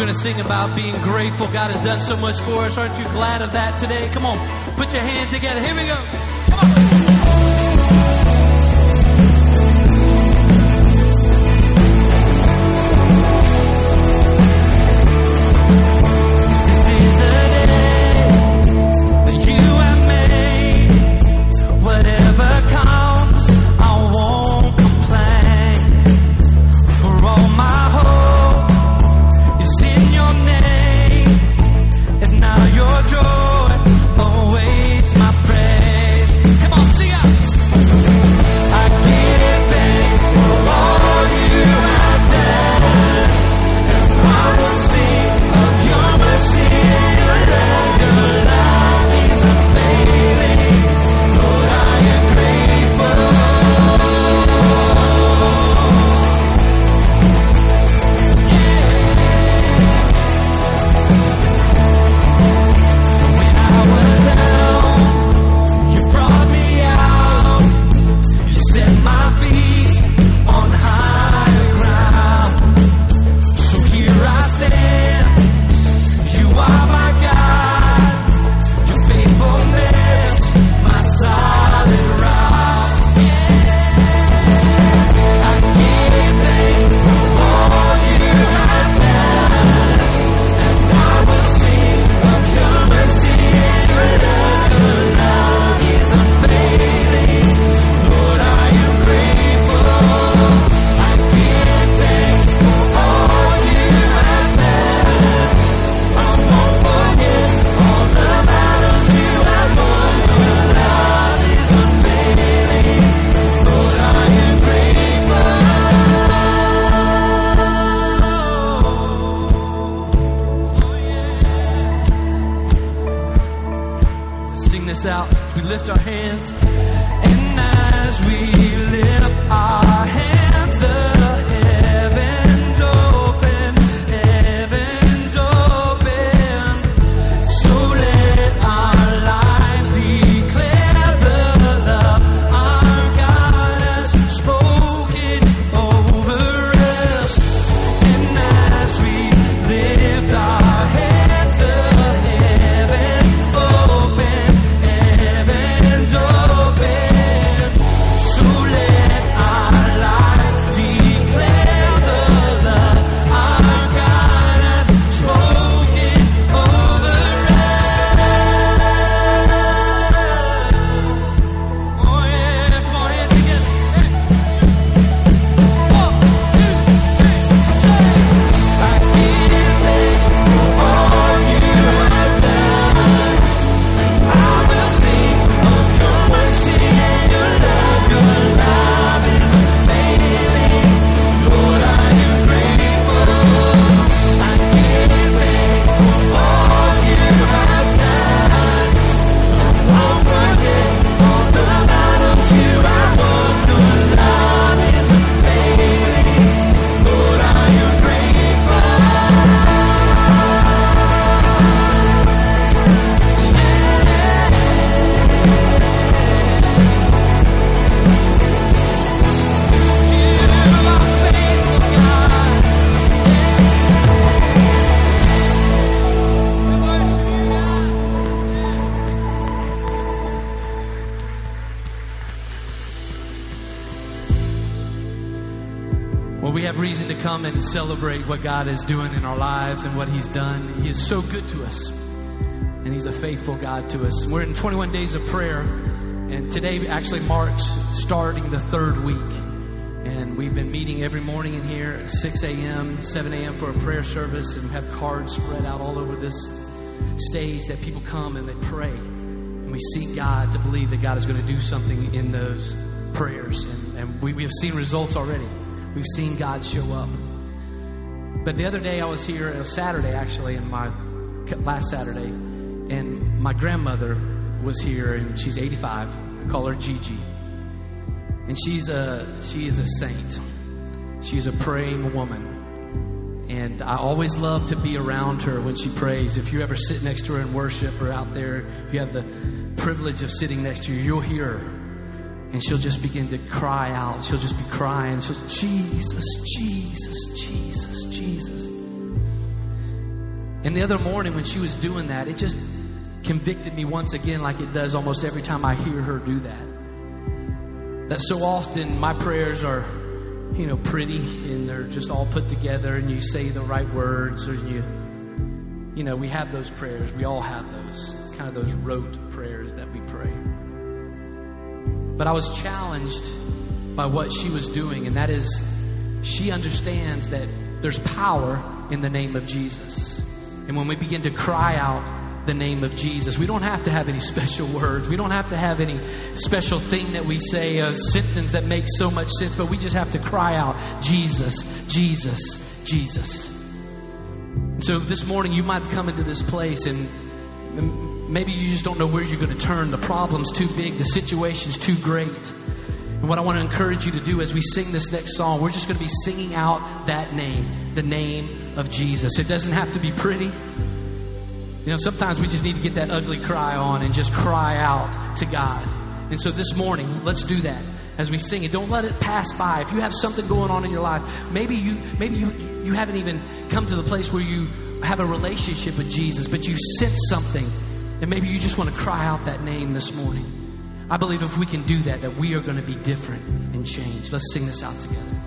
going to sing about being grateful. God has done so much for us. Aren't you glad of that today? Come on, put your hands together. Here we go. We have reason to come and celebrate what God is doing in our lives and what He's done. He is so good to us, and He's a faithful God to us. We're in 21 days of prayer, and today actually marks starting the third week. And we've been meeting every morning in here at 6 a.m., 7 a.m. for a prayer service, and have cards spread out all over this stage that people come and they pray. And we seek God to believe that God is going to do something in those prayers. And, and we, we have seen results already. We've seen God show up. But the other day I was here, it was Saturday actually, and my last Saturday, and my grandmother was here, and she's 85. I call her Gigi, and she's a she is a saint. She's a praying woman, and I always love to be around her when she prays. If you ever sit next to her in worship or out there, you have the privilege of sitting next to her, you'll hear her and she'll just begin to cry out. She'll just be crying. She'll, Jesus, Jesus, Jesus, Jesus. And the other morning when she was doing that, it just convicted me once again, like it does almost every time I hear her do that. That so often my prayers are, you know, pretty and they're just all put together, and you say the right words, or you, you know, we have those prayers. We all have those. It's kind of those rote prayers that we pray. But I was challenged by what she was doing, and that is she understands that there's power in the name of Jesus. And when we begin to cry out the name of Jesus, we don't have to have any special words. We don't have to have any special thing that we say, a sentence that makes so much sense, but we just have to cry out, Jesus, Jesus, Jesus. So this morning you might have come into this place and maybe you just don't know where you're going to turn. The problem's too big, the situation's too great. And what I want to encourage you to do as we sing this next song, we're just going to be singing out that name, the name of Jesus. It doesn't have to be pretty. You know, sometimes we just need to get that ugly cry on and just cry out to God. And so this morning, let's do that as we sing it. Don't let it pass by. If you have something going on in your life, maybe you maybe you you haven't even come to the place where you have a relationship with Jesus, but you sense something, and maybe you just want to cry out that name this morning. I believe if we can do that, that we are going to be different and change. Let's sing this out together.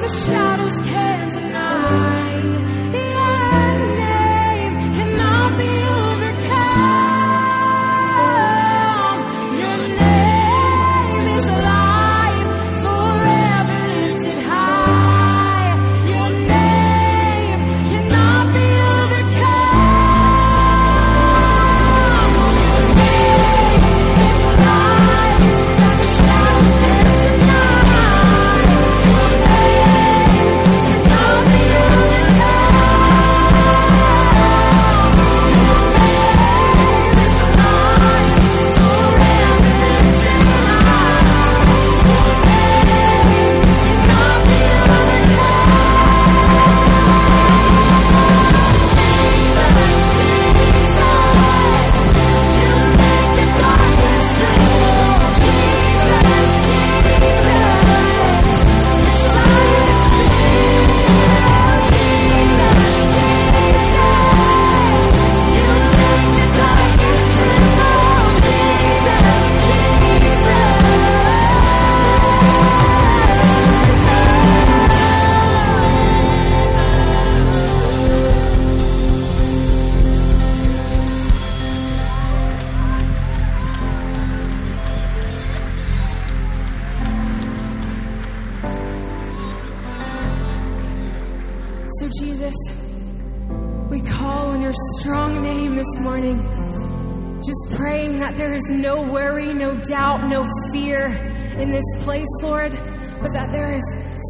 the shadows came. Praying that there is no worry, no doubt, no fear in this place, Lord, but that there is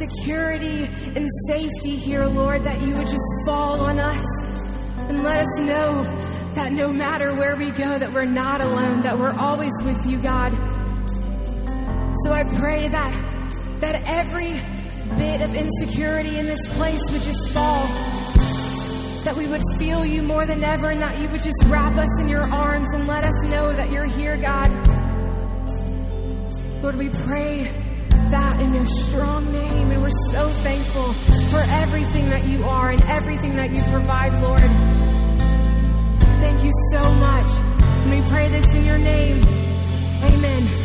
security and safety here, Lord, that you would just fall on us and let us know that no matter where we go, that we're not alone, that we're always with you, God. So I pray that that every bit of insecurity in this place would just fall. That we would feel you more than ever and that you would just wrap us in your arms and let us know that you're here, God. Lord, we pray that in your strong name and we're so thankful for everything that you are and everything that you provide, Lord. Thank you so much. And we pray this in your name. Amen.